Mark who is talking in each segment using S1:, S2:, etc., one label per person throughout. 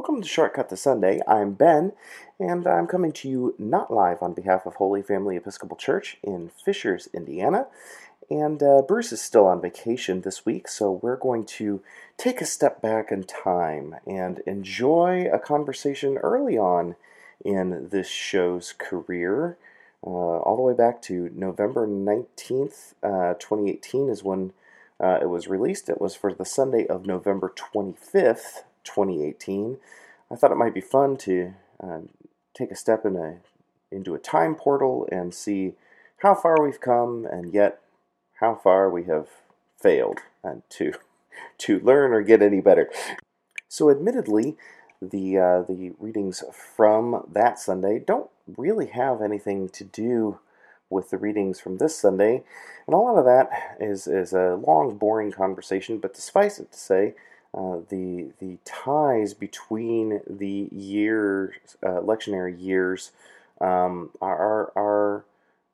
S1: Welcome to Shortcut to Sunday. I'm Ben, and I'm coming to you not live on behalf of Holy Family Episcopal Church in Fishers, Indiana. And uh, Bruce is still on vacation this week, so we're going to take a step back in time and enjoy a conversation early on in this show's career. Uh, all the way back to November 19th, uh, 2018 is when uh, it was released. It was for the Sunday of November 25th, 2018. I thought it might be fun to uh, take a step in a, into a time portal and see how far we've come and yet how far we have failed and to, to learn or get any better. So, admittedly, the, uh, the readings from that Sunday don't really have anything to do with the readings from this Sunday. And a lot of that is, is a long, boring conversation, but suffice it to say, uh, the the ties between the years, uh, lectionary years, um, are, are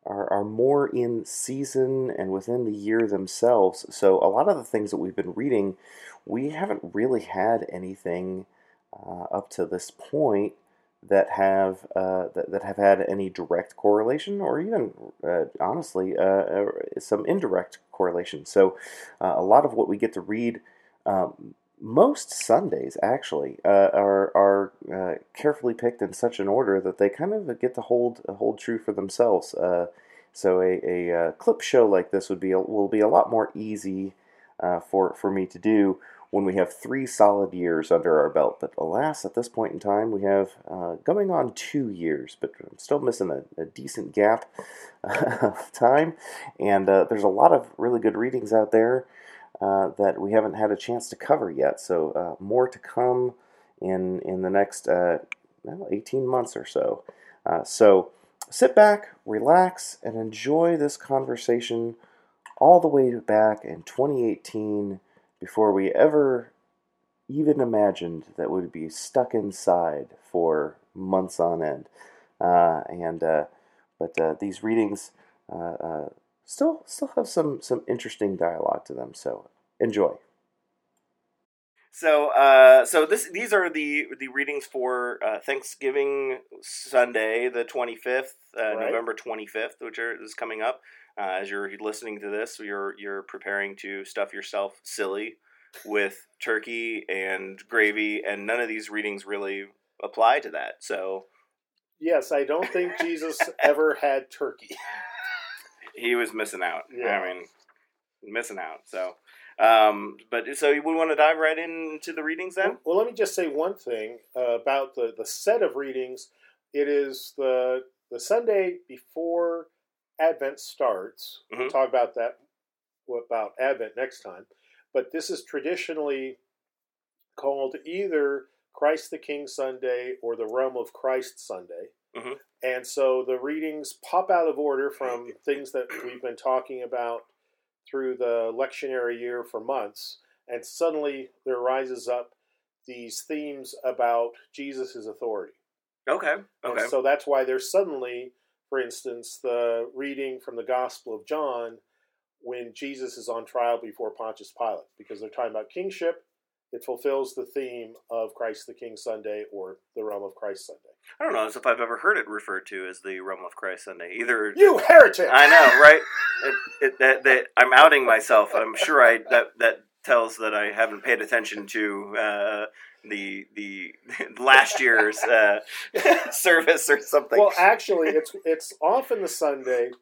S1: are are more in season and within the year themselves. So a lot of the things that we've been reading, we haven't really had anything uh, up to this point that have uh, that, that have had any direct correlation or even uh, honestly uh, uh some indirect correlation. So uh, a lot of what we get to read. Um, most Sundays actually uh, are are carefully picked in such an order that they kind of get to hold hold true for themselves. so a, a clip show like this would be a, will be a lot more easy for for me to do when we have three solid years under our belt. But alas, at this point in time, we have uh, going on two years, but I'm still missing a, a decent gap of time. And uh, there's a lot of really good readings out there uh, that we haven't had a chance to cover yet. So uh, more to come in in the next uh, well, 18 months or so. Uh, so sit back, relax, and enjoy this conversation all the way back in 2018 before we ever even imagined that we'd be stuck inside for months on end. Uh, and but these readings still still have some some interesting dialogue to them. So enjoy. So, uh, so this these are the the readings for Thanksgiving Sunday, the twenty fifth, right. November twenty fifth, which are, is coming up. Uh, as you're listening to this, you're you're preparing to stuff yourself silly with turkey and gravy, and none of these readings really apply to that. So,
S2: yes, I don't think Jesus ever had turkey.
S1: He was missing out. Yeah. I mean, missing out. So, um, but so we want to dive right into the readings then.
S2: Well, let me just say one thing uh, about the the set of readings. It is the the Sunday before Advent starts. Mm-hmm. We'll talk about that about Advent next time. But this is traditionally called either Christ the King Sunday or the Realm of Christ Sunday. Mm-hmm. And so the readings pop out of order from things that we've been talking about through the lectionary year for months. And suddenly there rises up these themes about Jesus' authority.
S1: Okay. Okay.
S2: And so that's why there's suddenly for instance, the reading from the Gospel of John when Jesus is on trial before Pontius Pilate, because they're talking about kingship. It fulfills the theme of Christ the King Sunday or the Realm of Christ Sunday.
S1: I don't know as if I've ever heard it referred to as the Realm of Christ Sunday. Either
S2: you heretic.
S1: I know, right? it, it, that, that, I'm outing myself. I'm sure I that that tells that I haven't paid attention to uh, the the last year's uh, service or something.
S2: Well, actually, it's it's often the Sunday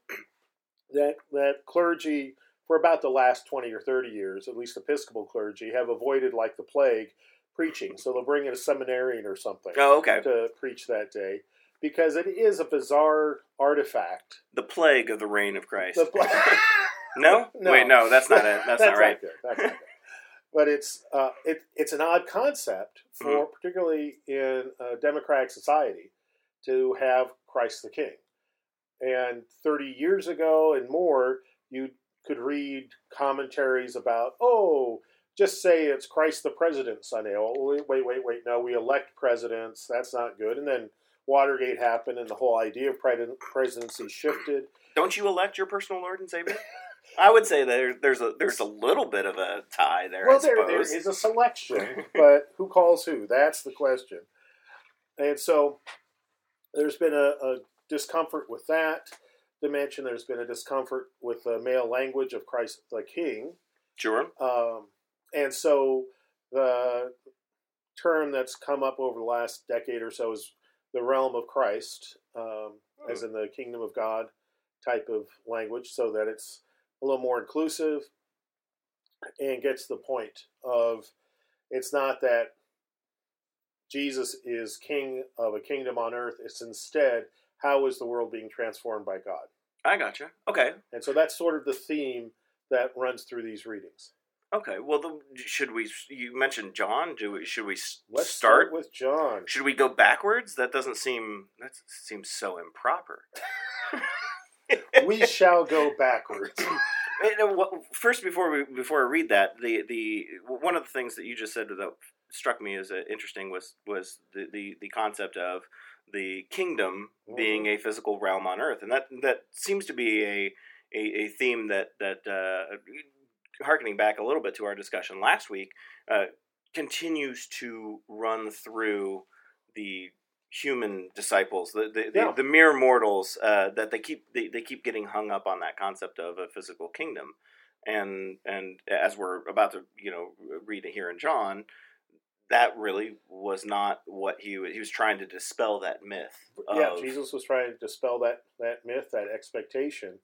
S2: that that clergy for about the last twenty or thirty years, at least Episcopal clergy, have avoided like the plague preaching. So they'll bring in a seminarian or something.
S1: Oh, okay.
S2: To preach that day. Because it is a bizarre artifact.
S1: The plague of the reign of Christ. no? no? Wait, no, that's not it. That's, that's not right. That's not
S2: but it's uh, it, it's an odd concept for mm-hmm. particularly in a democratic society to have Christ the King. And 30 years ago and more, you could read commentaries about, oh, just say it's Christ the President Sunday. Oh, wait, wait, wait, wait. No, we elect presidents. That's not good. And then Watergate happened, and the whole idea of presidency shifted.
S1: Don't you elect your personal Lord and Savior? I would say there, there's a there's a little bit of a tie there.
S2: Well,
S1: I
S2: there, there is a selection, but who calls who? That's the question. And so there's been a, a discomfort with that dimension. There's been a discomfort with the male language of Christ the King.
S1: Sure.
S2: Um, and so the term that's come up over the last decade or so is the realm of Christ, um, as in the kingdom of God type of language, so that it's a little more inclusive and gets the point of it's not that Jesus is king of a kingdom on earth, it's instead how is the world being transformed by God.
S1: I gotcha. Okay.
S2: And so that's sort of the theme that runs through these readings.
S1: Okay. Well, the, should we? You mentioned John. Do we? Should we
S2: Let's
S1: start?
S2: start with John.
S1: Should we go backwards? That doesn't seem. That seems so improper.
S2: we shall go backwards.
S1: What- First, before we before I read that, the the one of the things that you just said that struck me as uh, interesting was was the, the the concept of the kingdom being a physical realm on earth, and that that seems to be a a, a theme that that uh, harkening back a little bit to our discussion last week uh, continues to run through the human disciples, the the,
S2: Yeah.
S1: the, the mere mortals uh, that they keep they, they keep getting hung up on that concept of a physical kingdom, and and as we're about to you know read it here in John, that really was not what he was. He was trying to dispel that myth. Of,
S2: yeah, Jesus was trying to dispel that that myth, that expectation.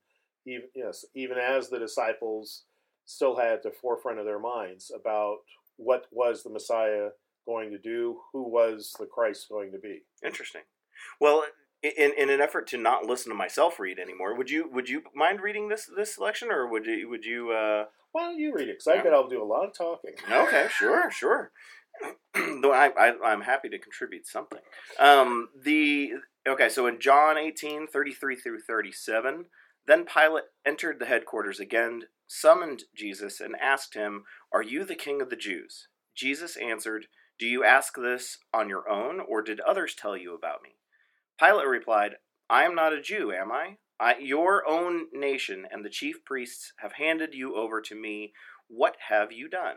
S2: Even yes, even as the disciples still had at the forefront of their minds about what was the Messiah going to do, who was the Christ going to be.
S1: Interesting. Well, in in an effort to not listen to myself read anymore, would you would you mind reading this this selection, or would you would you? Uh...
S2: Why don't you read it? Because I bet I'll do a lot of talking.
S1: Okay, sure, sure. Though I, I I'm happy to contribute something. Um, the okay, so in John 18, 33 through thirty seven, then Pilate entered the headquarters again, summoned Jesus, and asked him, "Are you the king of the Jews?" Jesus answered, "Do you ask this on your own, or did others tell you about me?" Pilate replied, I am not a Jew, am I? I? Your own nation and the chief priests have handed you over to me. What have you done?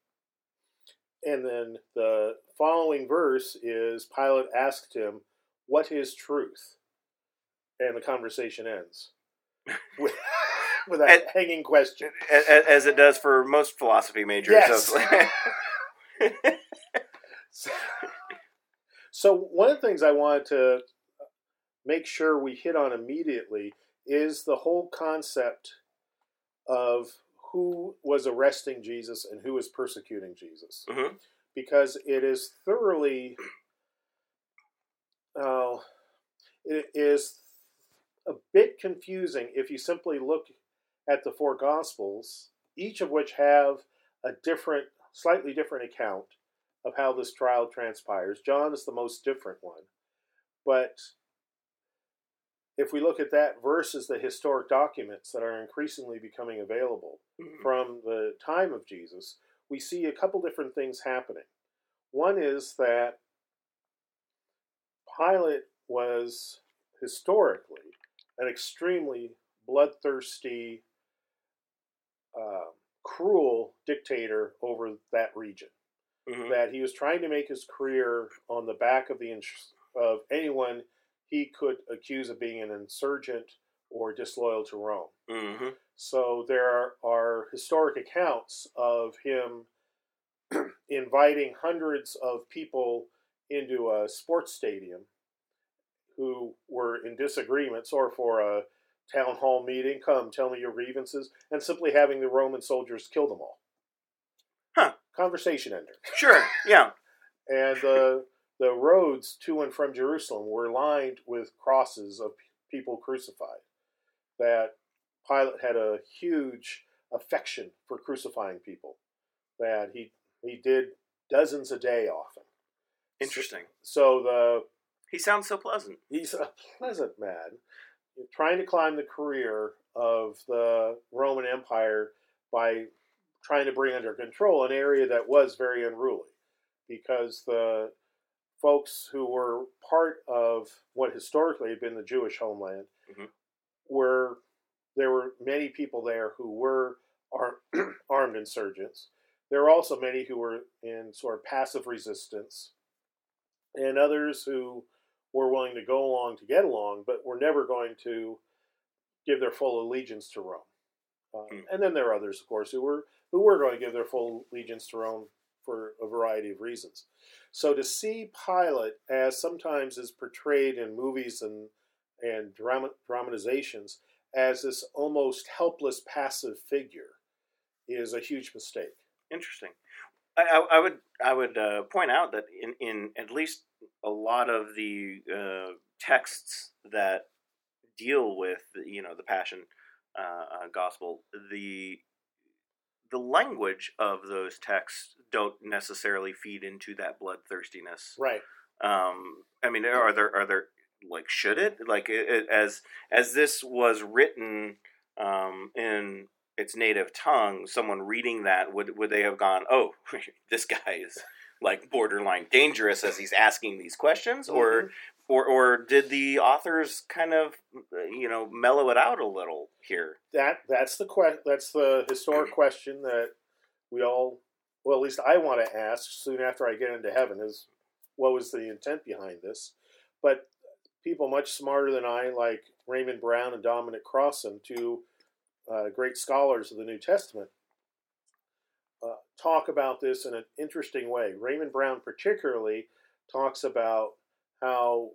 S2: And then the following verse is Pilate asked him, What is truth? And the conversation ends with, with that
S1: And-
S2: hanging question.
S1: A- a- As it does for most philosophy majors.
S2: Yes. So, so one of the things I wanted to make sure we hit on immediately is the whole concept of who was arresting Jesus and who was persecuting Jesus.
S1: Mhm.
S2: Because it is thoroughly, uh, it is a bit confusing if you simply look at the four Gospels, each of which have a different, slightly different account of how this trial transpires. John is the most different one. But if we look at that versus the historic documents that are increasingly becoming available from the time of Jesus, we see a couple different things happening. One is that Pilate was historically an extremely bloodthirsty, uh, cruel dictator over that region
S1: Mhm.
S2: that he was trying to make his career on the back of the of anyone he could accuse of being an insurgent or disloyal to Rome.
S1: Mhm.
S2: So there are, historic accounts of him inviting hundreds of people into a sports stadium who were in disagreements or for a town hall meeting, come tell me your grievances, and simply having the Roman soldiers kill them all.
S1: Huh.
S2: Conversation ender
S1: Sure. Yeah.
S2: and the the roads to and from Jerusalem were lined with crosses of people crucified. That Pilate had a huge affection for crucifying people. That he he did dozens a day often.
S1: Interesting.
S2: So, so the
S1: he sounds so pleasant.
S2: He's a pleasant man, trying to climb the career of the Roman Empire by trying to bring under control an area that was very unruly, because the folks who were part of what historically had been the Jewish homeland mm-hmm. were there were many people there who were ar- armed insurgents. There were also many who were in sort of passive resistance, and others who were willing to go along to get along, but were never going to give their full allegiance to Rome. Um, mm. And then there are others, of course, who were who were going to give their full allegiance to Rome for a variety of reasons. So to see Pilate, as sometimes is portrayed in movies and and drama, dramatizations, as this almost helpless, passive figure, is a huge mistake.
S1: Interesting. I, I would I would uh, point out that in, in at least a lot of the uh, texts that deal with you know the Passion uh, uh, Gospel, the the language of those texts don't necessarily feed into that bloodthirstiness.
S2: Right.
S1: Um, I mean, are there are there like should it like it, it, as as this was written um, in its native tongue, someone reading that would would they have gone, "Oh, this guy is like borderline dangerous as he's asking these questions," mm-hmm. or or or did the authors kind of you know mellow it out a little here?
S2: That that's the que- that's the historic question that we all well at least I want to ask soon after I get into heaven is what was the intent behind this? But people much smarter than I, like Raymond Brown and Dominic Crossan, two uh, great scholars of the New Testament, uh, talk about this in an interesting way. Raymond Brown, particularly, talks about how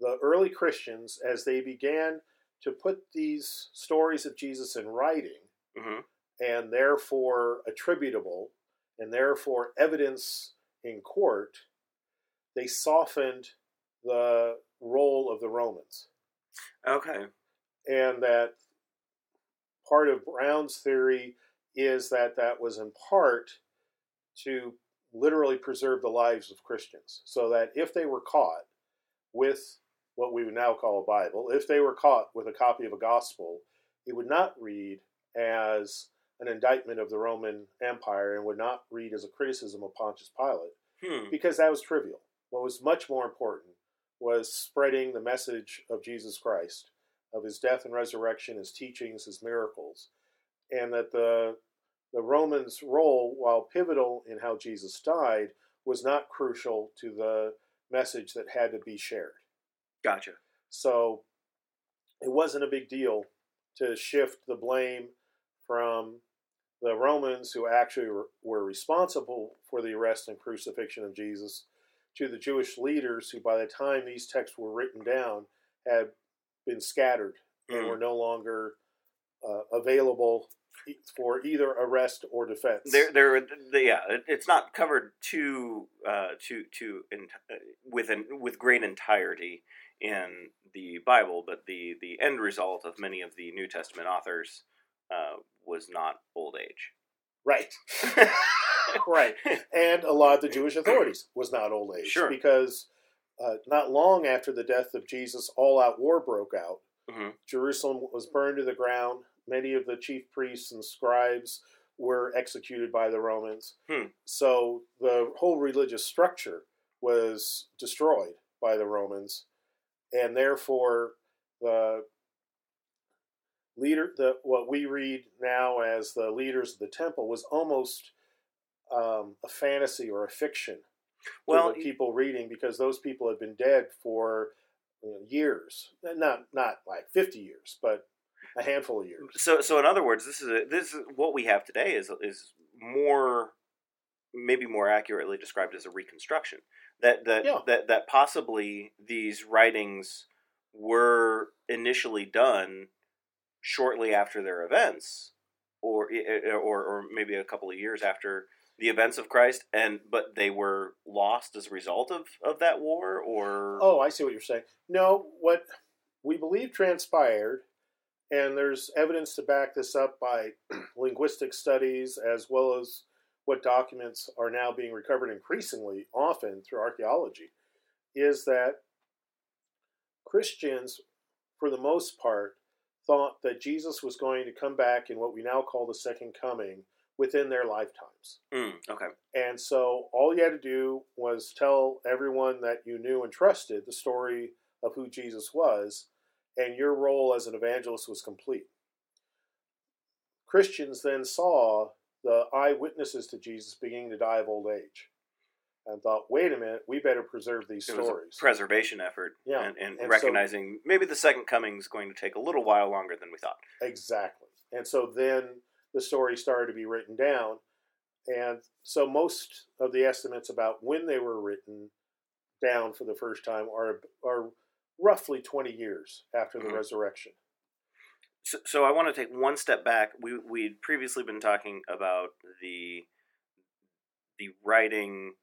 S2: the early Christians, as they began to put these stories of Jesus in writing, mm-hmm. and therefore attributable, and therefore evidence in court, they softened the role of the Romans.
S1: Okay.
S2: And that part of Brown's theory is that that was in part to literally preserve the lives of Christians. So that if they were caught with what we would now call a Bible, if they were caught with a copy of a gospel, it would not read as an indictment of the Roman Empire and would not read as a criticism of Pontius Pilate hmm. because that was trivial. What was much more important was spreading the message of Jesus Christ, of his death and resurrection, his teachings, his miracles, and that the the Romans' role, while pivotal in how Jesus died, was not crucial to the message that had to be shared.
S1: Gotcha.
S2: So it wasn't a big deal to shift the blame from the Romans, who actually were responsible for the arrest and crucifixion of Jesus, to the Jewish leaders who, by the time these texts were written down, had been scattered mm. and were no longer uh, available for either arrest or defense.
S1: There, there, yeah, it's not covered too, uh, too, too, in, uh, with an, with great entirety in the Bible, but the the end result of many of the New Testament authors uh, was not old age.
S2: Right. right. And a lot of the Jewish authorities was not old age.
S1: Sure.
S2: Because uh, not long after the death of Jesus, all out war broke out. Mm-hmm. Jerusalem was burned to the ground. Many of the chief priests and scribes were executed by the Romans. Hmm. So the whole religious structure was destroyed by the Romans. And therefore, the leader, the what we read now as the leaders of the temple, was almost um, a fantasy or a fiction well, the people reading because those people had been dead for you know, years, not not like fifty years, but a handful of years.
S1: So, so in other words, this is a, this is what we have today is is more maybe more accurately described as a reconstruction. That that yeah. that that possibly these writings were initially done shortly after their events, or or or maybe a couple of years after the events of Christ, and but they were lost as a result of of that war, or
S2: oh, I see what you're saying. No, what we believe transpired, And there's evidence to back this up by linguistic studies as well as what documents are now being recovered increasingly often through archaeology is that Christians, for the most part, thought that Jesus was going to come back in what we now call the second coming within their lifetimes.
S1: Mm, okay.
S2: And so all you had to do was tell everyone that you knew and trusted the story of who Jesus was, and your role as an evangelist was complete. Christians then saw the eyewitnesses to Jesus beginning to die of old age and thought, wait a minute, we better preserve these
S1: It
S2: stories.
S1: was a preservation effort.
S2: Yeah,
S1: And, and,
S2: and so-
S1: recognizing maybe the second coming is going to take a little while longer than we thought.
S2: Exactly. And so then the story started to be written down. And so most of the estimates about when they were written down for the first time are, are roughly 20 years after the
S1: Mhm.
S2: resurrection.
S1: So, so I want to take one step back. We we'd previously been talking about the the writing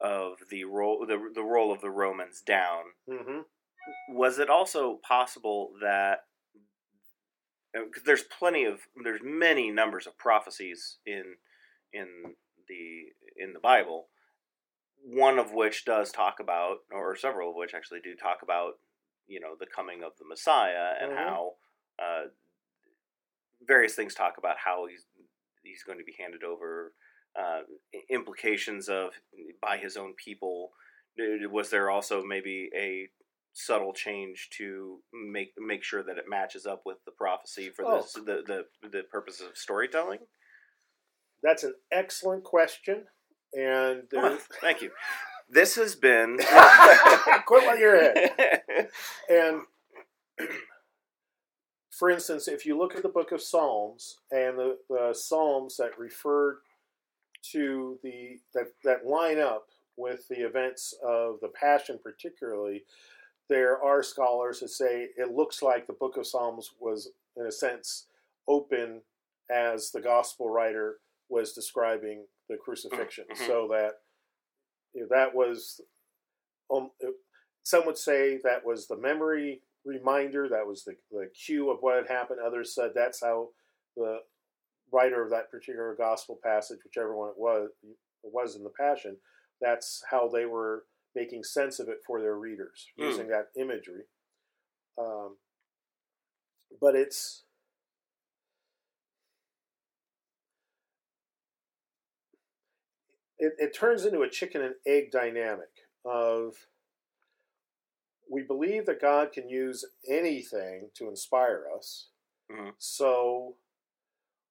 S1: of the role the the role of the Romans down.
S2: hmm
S1: Was it also possible that because there's plenty of there's many numbers of prophecies in in the in the Bible, one of which does talk about, or several of which actually do talk about, you know, the coming of the Messiah and
S2: Mhm.
S1: how uh, various things talk about how he's he's going to be handed over, uh, implications of by his own people. Was there also maybe a subtle change to make make sure that it matches up with the prophecy for
S2: Oh.
S1: this, the, the the purposes of storytelling?
S2: That's an excellent question. And there,
S1: thank you. This has been
S2: quit while you're ahead. And for instance, if you look at the book of Psalms and the, the Psalms that refer to the that, that line up with the events of the Passion, particularly, there are scholars that say it looks like the book of Psalms was, in a sense, open as the gospel writer was describing the crucifixion,
S1: Mhm.
S2: so that that was um, some would say that was the memory reminder, that was the, the cue of what had happened. Others said that's how the writer of that particular gospel passage, whichever one it was, it was in the Passion, that's how they were making sense of it for their readers
S1: Hmm.
S2: using that imagery. Um, but it's it, it turns into a chicken and egg dynamic of we believe that God can use anything to inspire us.
S1: Mhm.
S2: So,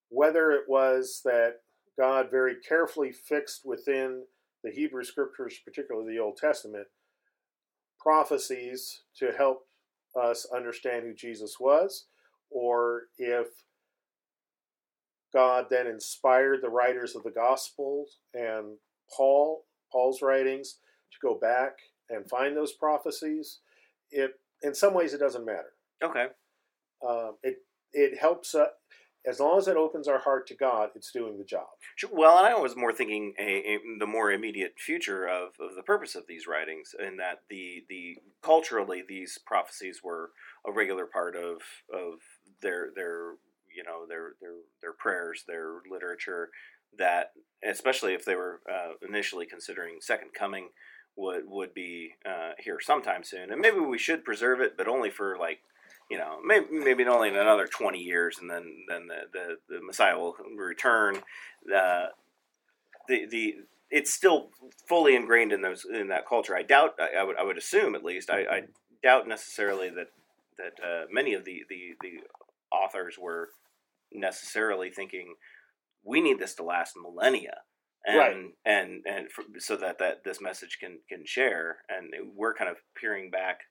S2: whether it was that God very carefully fixed within the Hebrew scriptures, particularly the Old Testament, prophecies to help us understand who Jesus was, or if God then inspired the writers of the Gospels and Paul, Paul's writings, to go back and find those prophecies. It, in some ways, it doesn't matter.
S1: okay.
S2: Um, it it helps us as long as it opens our heart to God. It's doing the job.
S1: Well, and I was more thinking a, a, the more immediate future of, of the purpose of these writings, and that the the culturally these prophecies were a regular part of of their their you know their their their prayers, their literature. That especially if they were uh, initially considering second coming would would be uh, here sometime soon, and maybe we should preserve it, but only for like you know, maybe maybe only in another twenty years, and then then the the, the Messiah will return. Uh, the the it's still fully ingrained in those in that culture. I doubt. I, I would I would assume at least. I, I doubt necessarily that that uh, many of the, the the authors were necessarily thinking we need this to last millennia. And,
S2: Right.
S1: and and for, so that, that this message can can share and we're kind of peering back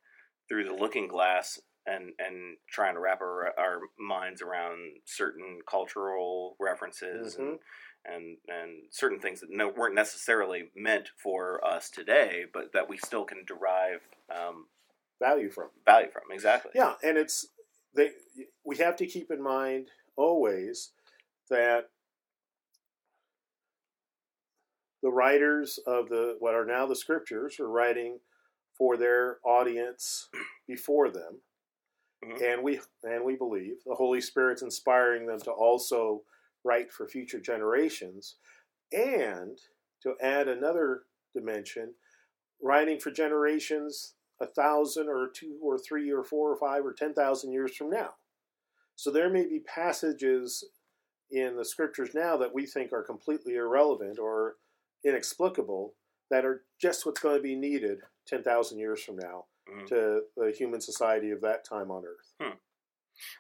S1: through the looking glass and and trying to wrap our, our minds around certain cultural references and and and certain things that no, weren't necessarily meant for us today, but that we still can derive um,
S2: Value from.
S1: value from. Exactly.
S2: Yeah, and it's they. We have to keep in mind always that the writers of the what are now the scriptures are writing for their audience before them, mm-hmm. and we and we believe the Holy Spirit's inspiring them to also write for future generations, and to add another dimension, writing for generations a thousand or two or three or four or five or ten thousand years from now. So there may be passages in the scriptures now that we think are completely irrelevant or inexplicable that are just what's going to be needed 10,000 years from now mm-hmm. to the human society of that time on earth.
S1: Hmm.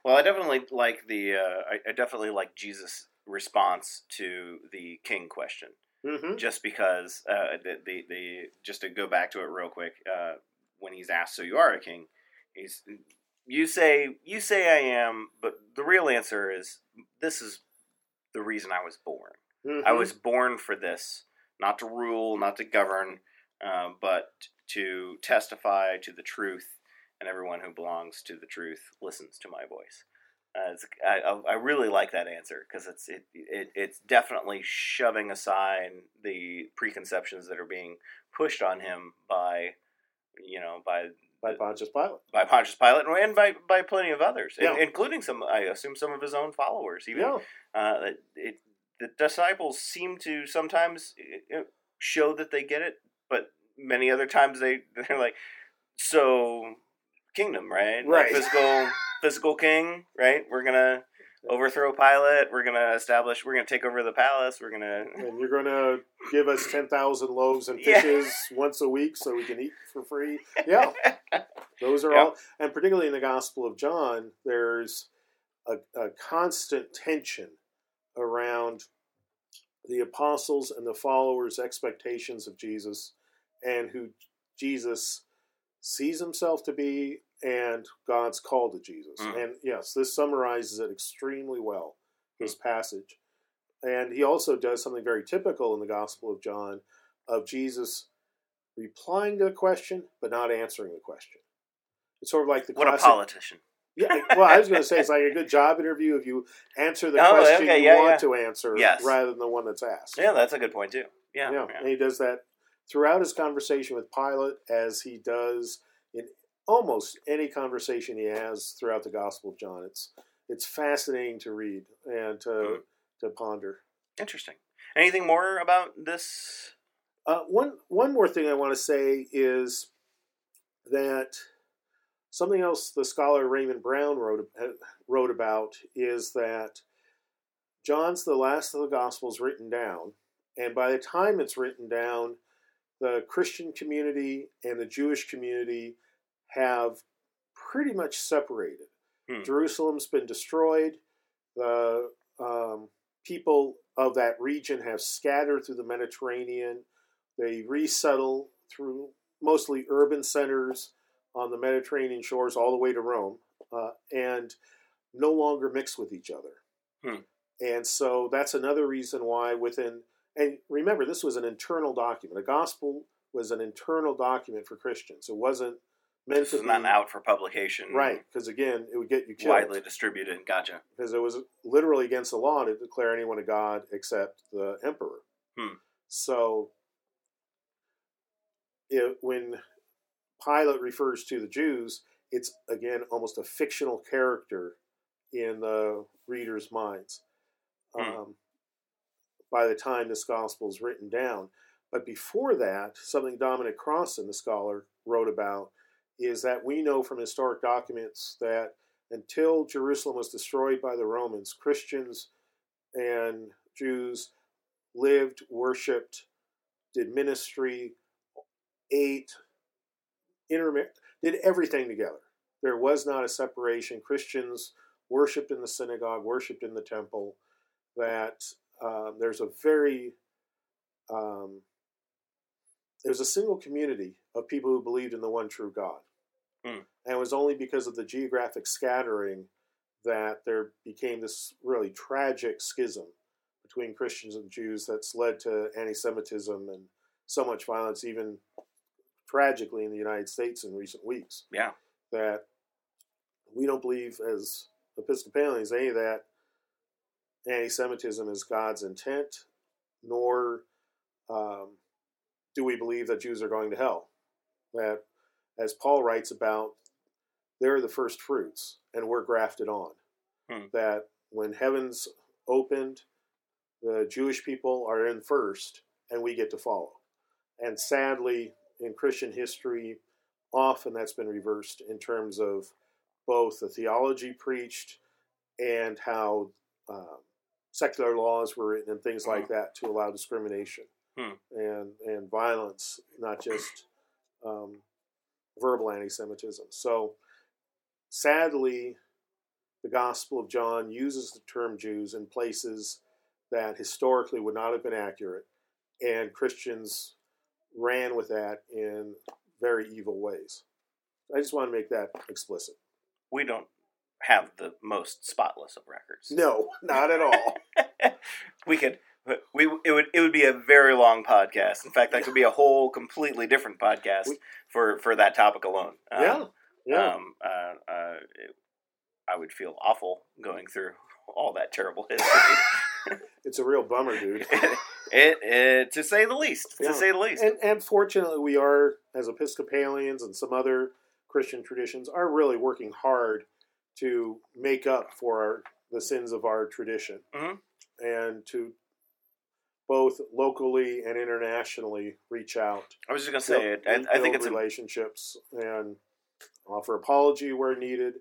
S1: Well, I definitely like the uh, I, I, definitely like Jesus' response to the king question. Mm-hmm. Just because uh, the, the, the just to go back to it real quick, uh, when he's asked, "So you are a king?" He's you say you say I am, but the real answer is this is the reason I was born. Mm-hmm. I was born for this, not to rule, not to govern, uh, but to testify to the truth, and everyone who belongs to the truth listens to my voice. Uh, I, I really like that answer because it's it, it it's definitely shoving aside the preconceptions that are being pushed on him by you know by
S2: by Pontius Pilate,
S1: by Pontius Pilate, and by by plenty of others, yeah. including some I assume some of his own followers. Even yeah. uh, it, the disciples seem to sometimes show that they get it, but many other times they they're like, so kingdom, right?
S2: Right.
S1: Like physical physical king, right? We're gonna overthrow Pilate. We're gonna establish. We're gonna take over the palace. We're gonna.
S2: And you're gonna give us ten thousand loaves and fishes yeah. once a week so we can eat for free. Yeah, those are yep. all. And particularly in the Gospel of John, there's a, a constant tension around the apostles and the followers' expectations of Jesus and who Jesus sees himself to be and God's call to Jesus. Mm. And yes, this summarizes it extremely well, this mm. passage. And he also does something very typical in the Gospel of John of Jesus replying to the question but not answering the question. It's sort of like the
S1: what
S2: classic,
S1: a politician.
S2: Yeah, well, I was going to say it's like a good job interview if you answer the oh, question okay, you yeah, want yeah. to answer yes. rather than the one that's asked.
S1: Yeah, that's a good point too. Yeah,
S2: yeah, yeah. and he does that throughout his conversation with Pilate, as he does in almost any conversation he has throughout the Gospel of John. It's it's fascinating to read and to mm. to ponder.
S1: Interesting. Anything more about this?
S2: Uh, one one more thing I want to say is that something else the scholar Raymond Brown wrote uh, wrote about is that John's the last of the Gospels written down, and by the time it's written down, the Christian community and the Jewish community have pretty much separated. Hmm. Jerusalem's been destroyed. The um, people of that region have scattered through the Mediterranean. They resettle through mostly urban centers on the Mediterranean shores all the way to Rome uh, and no longer mix with each other. Hmm. And so that's another reason why within and remember this was an internal document. A gospel was an internal document for Christians. It wasn't meant
S1: be not out for publication.
S2: Right, because again, it would get you killed.
S1: Widely distributed. Gotcha.
S2: Because it was literally against the law to declare anyone a god except the emperor. Hmm. So it, when Pilate refers to the Jews, it's again almost a fictional character in the reader's minds. Hmm. Um, by the time this gospel is written down, but before that, something Dominic Crossan, the scholar, wrote about is that we know from historic documents that until Jerusalem was destroyed by the Romans, Christians and Jews lived, worshipped, did ministry, ate, intermit, did everything together. There was not a separation. Christians worshipped in the synagogue, worshipped in the temple. That uh, there's a very um, there's a single community of people who believed in the one true God, hmm. and it was only because of the geographic scattering that there became this really tragic schism between Christians and Jews that's led to anti-Semitism and so much violence, even tragically in the United States in recent weeks.
S1: Yeah.
S2: That we don't believe as Episcopalians any of that anti Semitism is God's intent, nor um, do we believe that Jews are going to hell. That, as Paul writes about, they're the first fruits, and we're grafted on. Hmm. That when heavens opened, the Jewish people are in first, and we get to follow. And sadly, in Christian history, often that's been reversed in terms of both the theology preached and how uh, secular laws were written and things like hmm. that to allow discrimination hmm. and and violence, not just um, verbal anti-Semitism. So, sadly, the Gospel of John uses the term Jews in places that historically would not have been accurate, and Christians ran with that in very evil ways. I just want to make that explicit.
S1: We don't have the most spotless of records.
S2: No, not at all.
S1: we could we it would it would be a very long podcast. In fact, that could be a whole completely different podcast for for that topic alone.
S2: Um, yeah, yeah. Um,
S1: uh, uh, it, I would feel awful going through all that terrible history.
S2: it's a real bummer, dude.
S1: it, it, to say the least. Yeah. To say the least.
S2: And, and fortunately, we are as Episcopalians and some other Christian traditions are really working hard to make up for our, the sins of our tradition mm-hmm. and to both locally and internationally reach out.
S1: I was just going to say, it. I, I think it's
S2: relationships a... and offer apology where needed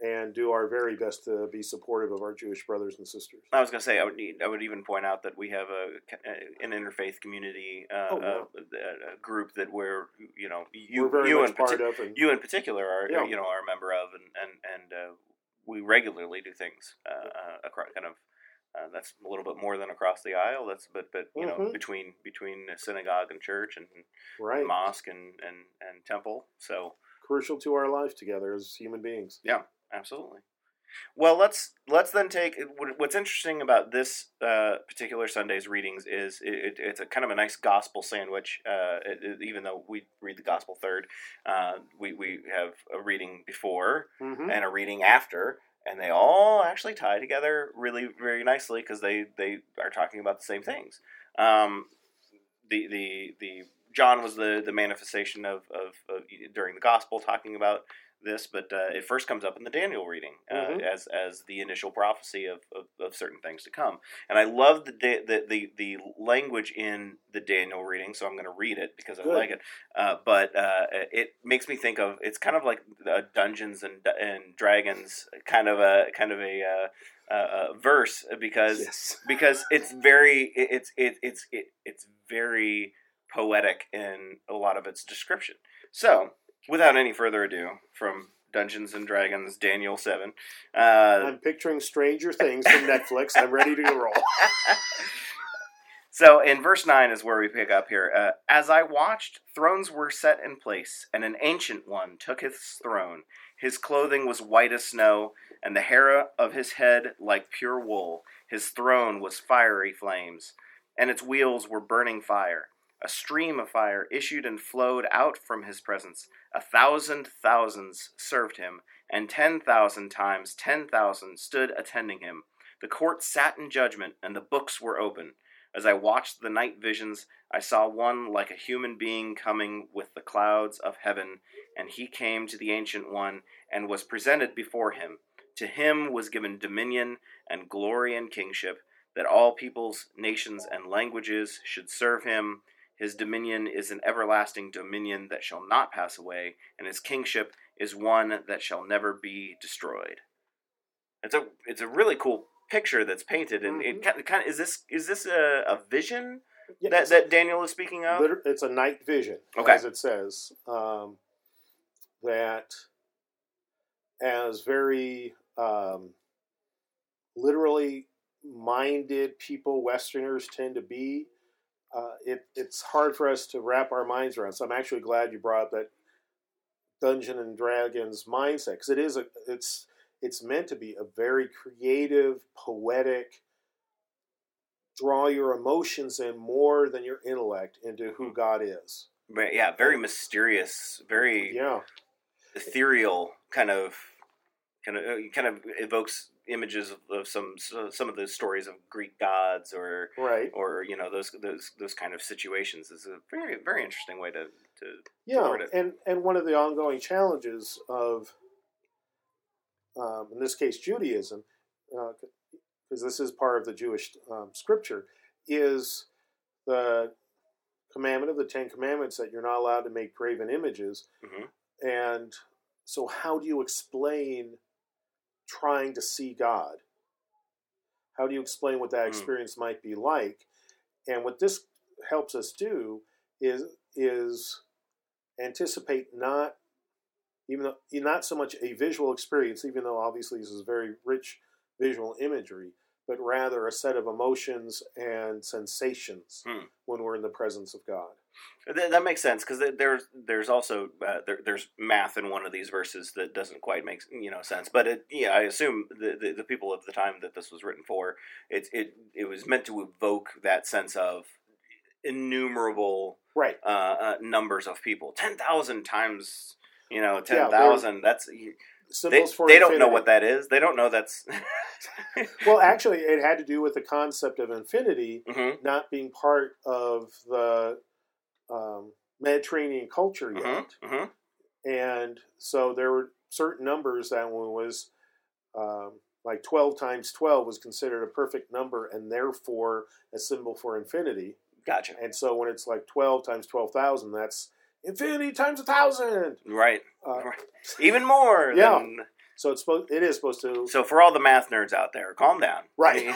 S2: and do our very best to be supportive of our Jewish brothers and sisters.
S1: I was going to say I would need, I would even point out that we have a an interfaith community uh, oh, yeah. a, a, group that we're you know you you in part of and, you in particular are yeah. you know are a member of and and and uh, we regularly do things uh, uh across kind of. Uh, that's a little bit more than across the aisle. That's but but you mm-hmm. know between between synagogue and church and,
S2: right.
S1: and mosque and, and and temple. So
S2: crucial to our life together as human beings.
S1: Yeah, absolutely. Well, let's let's then take what's interesting about this uh, particular Sunday's readings is it, it, it's a kind of a nice gospel sandwich. Uh, it, even though we read the gospel third, uh, we we have a reading before mm-hmm. and a reading after, and they all actually tie together really very nicely because they they are talking about the same things. Um, the the the John was the the manifestation of, of, of during the gospel talking about this, but uh, it first comes up in the Daniel reading uh, mm-hmm. as as the initial prophecy of, of, of, certain things to come. And I love the, the the the language in the Daniel reading, so I'm going to read it because I like it. Uh, but uh, it makes me think of it's kind of like Dungeons and and Dragons, kind of a kind of a. Uh, verse because yes. because it's very it's it, it's it, it's very poetic in a lot of its description. So without any further ado, from Dungeons and Dragons, Daniel Seven. Uh,
S2: I'm picturing Stranger Things from Netflix. I'm ready to roll.
S1: so, in verse nine is where we pick up here. Uh, As I watched, thrones were set in place, and an ancient one took his throne. His clothing was white as snow, and the hair of his head like pure wool. His throne was fiery flames, and its wheels were burning fire. A stream of fire issued and flowed out from his presence. A thousand thousands served him, and ten thousand times ten thousand stood attending him. The court sat in judgment, and the books were open. As I watched the night visions, I saw one like a human being coming with the clouds of heaven, and he came to the Ancient One and was presented before him. To him was given dominion and glory and kingship, that all peoples, nations, and languages should serve him. His dominion is an everlasting dominion that shall not pass away, and his kingship is one that shall never be destroyed. It's a it's a really cool picture that's painted, and mm-hmm. it kind of, kind of is this is this a, a vision yeah, that that Daniel is speaking of?
S2: It's a night vision,
S1: okay.
S2: as it says. Um, that as very um, literally minded people, Westerners tend to be uh, it, it's hard for us to wrap our minds around. So I'm actually glad you brought up that Dungeon and Dragons mindset because it is a it's it's meant to be a very creative, poetic, draw your emotions in more than your intellect into who hmm. God is.
S1: But yeah, very mysterious, very
S2: yeah,
S1: ethereal kind of kind of uh, kind of evokes images of, some some of the stories of Greek gods or
S2: right
S1: or you know those those those kind of situations is a very very interesting way to to
S2: yeah and and one of the ongoing challenges of um, in this case Judaism, because uh, this is part of the Jewish um, scripture, is the commandment of the Ten Commandments that you're not allowed to make graven images. Mm-hmm. And so, how do you explain trying to see God? How do you explain what that mm. experience might be like? And what this helps us do is is anticipate not even though not so much a visual experience, even though obviously this is very rich visual imagery, but rather a set of emotions and sensations hmm. when we're in the presence of God.
S1: That, makes sense because there's there's also uh, there, there's math in one of these verses that doesn't quite make you know sense. But it, yeah, I assume the, the, the people of the time that this was written for, it it it was meant to evoke that sense of innumerable
S2: right
S1: uh, uh, numbers of people. Ten thousand times, you know, ten thousand. Yeah, that's they, they don't know what that is. They don't know that's.
S2: well, actually, it had to do with the concept of infinity mm-hmm. not being part of the um, Mediterranean culture mm-hmm, yet, mm-hmm. and so there were certain numbers that one was um, like twelve times twelve was considered a perfect number, and therefore a symbol for infinity.
S1: Gotcha.
S2: And so when it's like twelve times twelve thousand, that's infinity times a thousand.
S1: Right. Uh, right. Even more.
S2: Yeah. Than... So it's supposed. It is supposed to.
S1: So for all the math nerds out there, calm down.
S2: Right.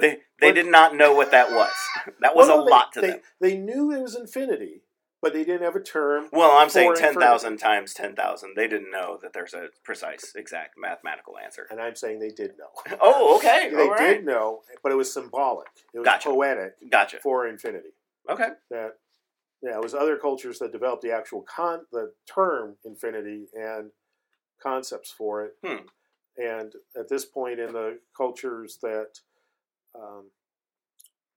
S1: they they did not know what that was. That was well, a lot to
S2: they,
S1: them.
S2: They knew it was infinity, but they didn't have a term.
S1: Well, I'm saying ten thousand times ten thousand. They didn't know that there's a precise, exact mathematical answer.
S2: And I'm saying they did know.
S1: oh, okay.
S2: they did know, but it was symbolic. It was
S1: gotcha.
S2: poetic.
S1: Gotcha.
S2: For infinity.
S1: Okay.
S2: That yeah, it was other cultures that developed the actual con the term infinity and concepts for it.
S1: Hmm.
S2: And at this point in the cultures that um,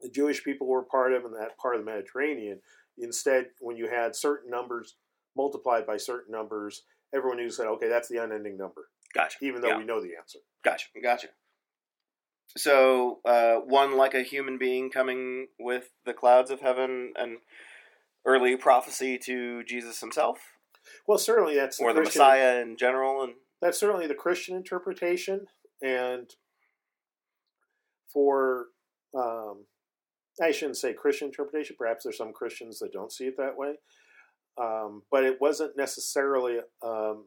S2: the Jewish people were part of, and that part of the Mediterranean, instead, when you had certain numbers multiplied by certain numbers, everyone knew said, okay, that's the unending number.
S1: Gotcha.
S2: Even though yeah. we know the answer.
S1: Gotcha. Gotcha. So, uh, one like a human being coming with the clouds of heaven and early prophecy to Jesus himself?
S2: Well, certainly that's
S1: the or the Christian, Messiah in general, and
S2: that's certainly the Christian interpretation. And for um, I shouldn't say Christian interpretation. Perhaps there's some Christians that don't see it that way, um, but it wasn't necessarily um,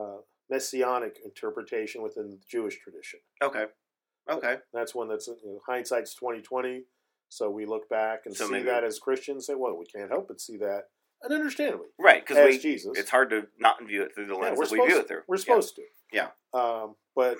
S2: uh, messianic interpretation within the Jewish tradition.
S1: Okay. Okay.
S2: That's one that's you know, hindsight's twenty twenty. So we look back and so see maybe, that as Christians, say, well, we can't help but see that, and understandably,
S1: right? Because Jesus, it's hard to not view it through the lens yeah, that we view it through.
S2: We're supposed
S1: yeah.
S2: to, yeah. Um, but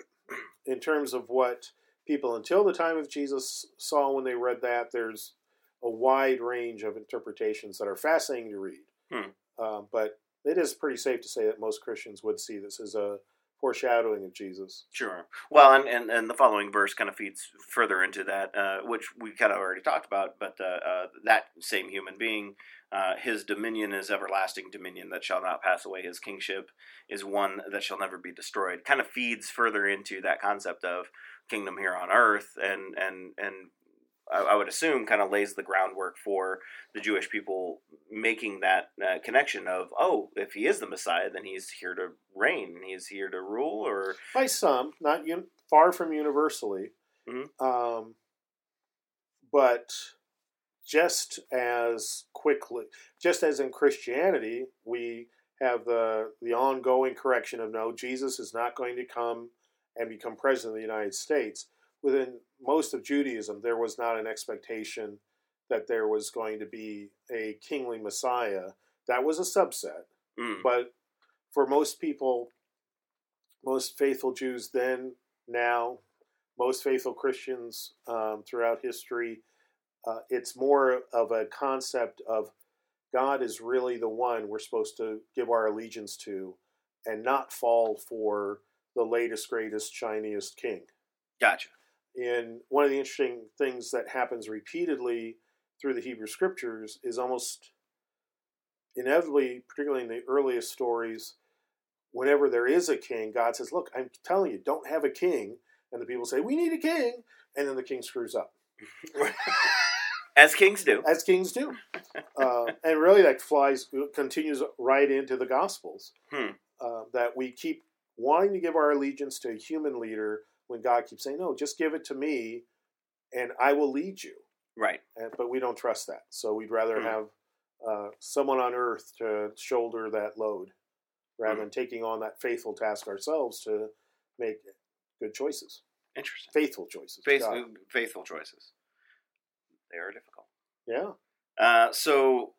S2: in terms of what people until the time of Jesus saw when they read that, there's a wide range of interpretations that are fascinating to read.
S1: Hmm.
S2: Um, but it is pretty safe to say that most Christians would see this as a foreshadowing of Jesus.
S1: Sure. Well, and, and, and the following verse kind of feeds further into that, uh, which we kind of already talked about, but uh, uh, that same human being, uh, his dominion is everlasting dominion that shall not pass away. His kingship is one that shall never be destroyed. Kind of feeds further into that concept of kingdom here on earth and, and, and I, would assume, kind of lays the groundwork for the Jewish people making that uh, connection of, oh, if he is the Messiah, then he's here to reign, he's here to rule, or
S2: by some, not un- far from universally,
S1: mm-hmm.
S2: um, but just as quickly, just as in Christianity, we have the the ongoing correction of no, Jesus is not going to come and become president of the United States within most of Judaism, there was not an expectation that there was going to be a kingly Messiah. That was a subset.
S1: Mm.
S2: But for most people, most faithful Jews then, now, most faithful Christians um, throughout history, uh, it's more of a concept of God is really the one we're supposed to give our allegiance to and not fall for the latest, greatest, shiniest king.
S1: Gotcha.
S2: And one of the interesting things that happens repeatedly through the Hebrew scriptures is almost inevitably, particularly in the earliest stories, whenever there is a king, God says, Look, I'm telling you, don't have a king. And the people say, We need a king. And then the king screws up.
S1: As kings do.
S2: As kings do. uh, and really, that flies, continues right into the Gospels.
S1: Hmm.
S2: Uh, that we keep wanting to give our allegiance to a human leader when God keeps saying, no, just give it to me and I will lead you.
S1: Right.
S2: And, but we don't trust that. So we'd rather mm-hmm. have uh, someone on earth to shoulder that load rather mm-hmm. than taking on that faithful task ourselves to make good choices.
S1: Interesting.
S2: Faithful choices.
S1: Faith, faithful choices. They are difficult.
S2: Yeah.
S1: Uh, so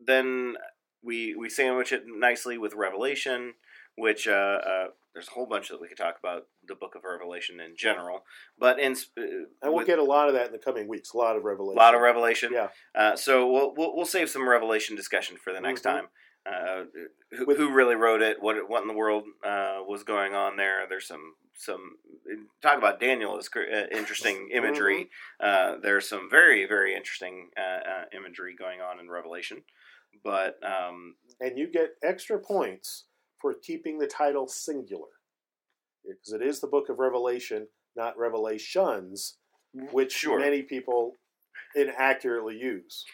S1: then we we sandwich it nicely with Revelation, which uh, uh, there's a whole bunch that we could talk about the Book of Revelation in general, but in
S2: uh, and we'll get a lot of that in the coming weeks. A lot of Revelation.
S1: A lot of Revelation.
S2: Yeah.
S1: Uh, so we'll, we'll, we'll save some Revelation discussion for the next mm-hmm. time. Uh, who, who, really wrote it? What what in the world uh, was going on there? There's some some talk about Daniel is interesting imagery. Mm-hmm. there's some very very interesting imagery going on in Revelation but um,
S2: and you get extra points for keeping the title singular because it is the book of Revelation, not Revelations, which sure. many people inaccurately use.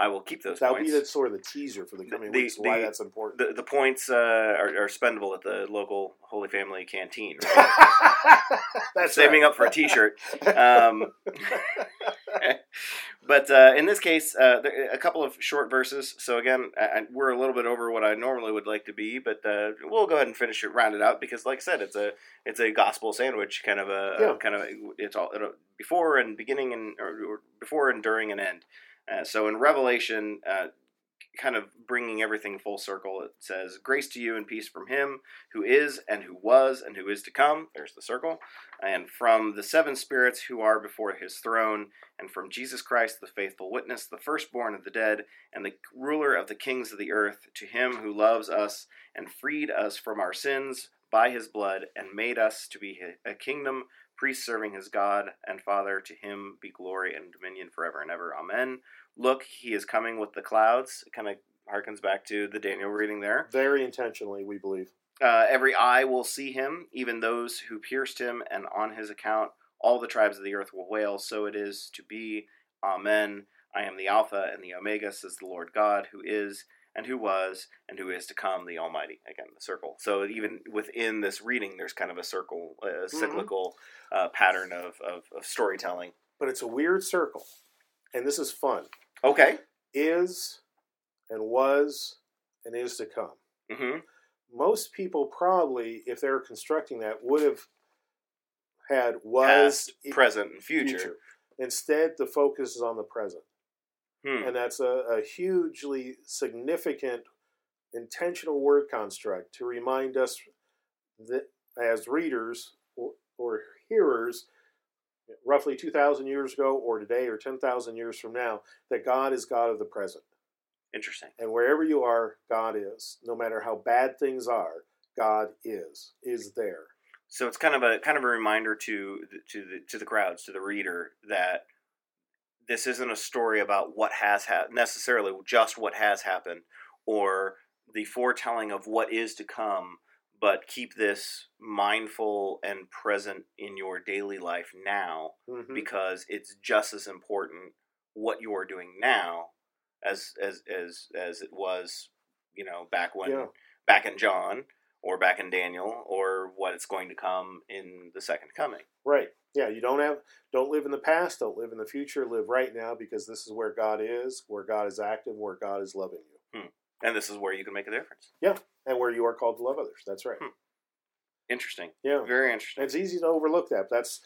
S1: I will keep those.
S2: That'll
S1: points.
S2: be the, sort of the teaser for the coming the, weeks. The, why that's important.
S1: The, the points uh, are, are, spendable at the local Holy Family canteen. Right? that's saving up for a T-shirt. Um, but uh, in this case, uh, a couple of short verses. So again, I, we're a little bit over what I normally would like to be, but uh, we'll go ahead and finish it, round it out because, like I said, it's a it's a gospel sandwich kind of a, yeah. a kind of it's all before and beginning and or, or before and during and end. Uh, so in Revelation, uh, kind of bringing everything full circle, it says, Grace to you and peace from him who is and who was and who is to come. There's the circle. And from the seven spirits who are before his throne, and from Jesus Christ, the faithful witness, the firstborn of the dead, and the ruler of the kings of the earth, to him who loves us and freed us from our sins by his blood, and made us to be a kingdom priest serving his God and Father. To him be glory and dominion forever and ever. Amen. Look, he is coming with the clouds. It kind of harkens back to the Daniel reading there.
S2: Very intentionally, we believe.
S1: Uh, every eye will see him, even those who pierced him, and on his account all the tribes of the earth will wail. So it is to be. Amen. I am the Alpha and the Omega, says the Lord God, who is and who was and who is to come, the Almighty. Again, the circle. So even within this reading, there's kind of a circle, a mm-hmm. cyclical mm-hmm. uh, pattern of, of, of, storytelling.
S2: But it's a weird circle, and this is fun.
S1: Okay.
S2: Is and was and is to come.
S1: Mm-hmm.
S2: Most people probably, if they're constructing that, would have had was,
S1: Past, present, and future. future.
S2: Instead, the focus is on the present.
S1: Hmm.
S2: And that's a, a hugely significant intentional word construct to remind us that as readers or, or hearers, roughly 2,000 years ago, or today, or 10,000 years from now, that God is God of the present.
S1: Interesting.
S2: And wherever you are, God is. No matter how bad things are, God is is there.
S1: So it's kind of a kind of a reminder to to the to the crowds, to the reader, that this isn't a story about what has happened necessarily just what has happened or the foretelling of what is to come but keep this mindful and present in your daily life now mm-hmm. because it's just as important what you are doing now as as as as it was you know back when yeah. back in John or back in Daniel or what it's going to come in the second coming
S2: right yeah, you don't have don't live in the past, don't live in the future, live right now because this is where God is, where God is active, where God is loving you.
S1: Hmm. And this is where you can make a difference.
S2: Yeah, and where you are called to love others. That's right. Hmm.
S1: Interesting.
S2: Yeah,
S1: very interesting.
S2: it's easy to overlook that. That's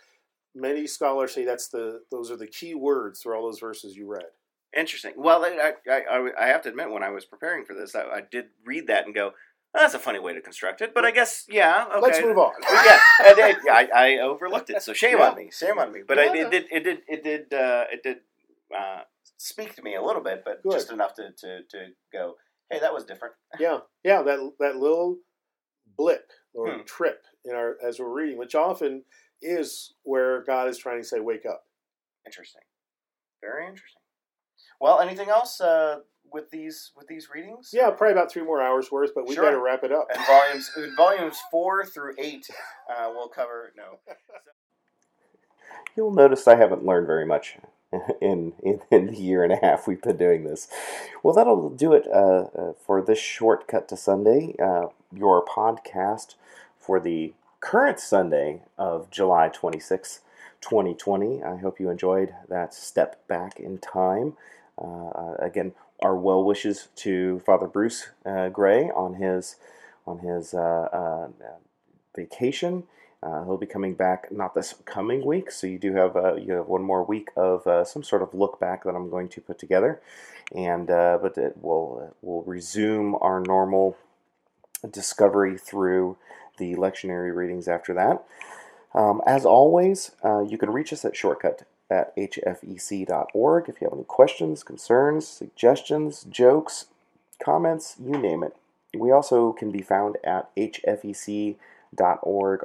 S2: many scholars say that's the those are the key words through all those verses you read.
S1: Interesting. Well, I, I, I have to admit, when I was preparing for this, I, I did read that and go, that's a funny way to construct it, but I guess yeah. Okay.
S2: Let's move on.
S1: yeah, I, I, I, overlooked it, so shame yeah. on me. Shame on me. But yeah, I, it did. It did. It did. Uh, it did uh, speak to me a little bit, but Good. just enough to, to to go. Hey, that was different.
S2: Yeah, yeah. That that little blip or hmm. trip in our as we're reading, which often is where God is trying to say, "Wake up."
S1: Interesting. Very interesting. Well, anything else? Uh, with these with these readings?
S2: Yeah, probably about three more hours worth, but we sure. got to wrap it up.
S1: And volumes volumes four through eight, uh, we'll cover. No,
S3: you'll notice I haven't learned very much in, in, in the year and a half we've been doing this. Well, that'll do it uh, uh, for this shortcut to Sunday. Uh, your podcast
S1: for the current Sunday of July 26, 2020. I hope you enjoyed that step back in time. Uh, again, our well wishes to Father Bruce uh, Gray on his on his uh, uh, vacation. Uh, he'll be coming back not this coming week, so you do have uh, you have one more week of uh, some sort of look back that I'm going to put together, and but it will will resume our normal discovery through the lectionary readings after that. Um, as always, you can reach us at shortcut at hfec.org if you have any questions, concerns, suggestions, jokes, comments, you name it. We also can be found at hfec.org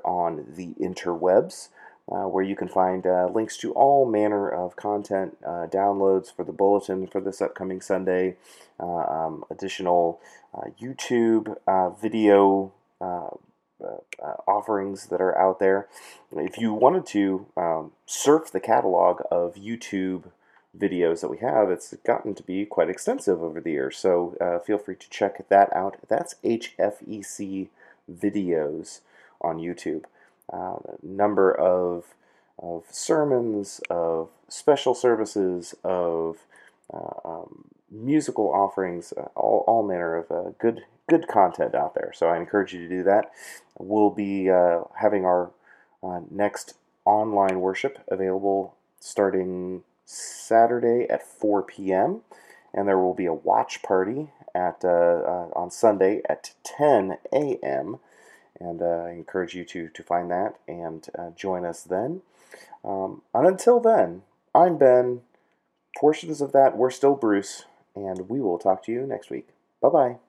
S1: on the interwebs. Uh, where you can find uh, links to all manner of content, uh, downloads for the bulletin for this upcoming Sunday, uh, um, additional uh, YouTube uh, video uh, uh, offerings that are out there. If you wanted to um, surf the catalog of YouTube videos that we have, it's gotten to be quite extensive over the years. So uh, feel free to check that out. That's HFEC videos on YouTube. Uh, number of of sermons, of special services, of uh, um, musical offerings, uh, all, all manner of good good content out there. So I encourage you to do that. We'll be uh, having our uh, next online worship available starting Saturday at 4 p.m. And there will be a watch party at uh, uh, on Sunday at 10 a.m. And uh, I encourage you to, to find that and join us then. Um, and until then, I'm Ben. Portions of that, we're still Bruce, and we will talk to you next week. Bye bye.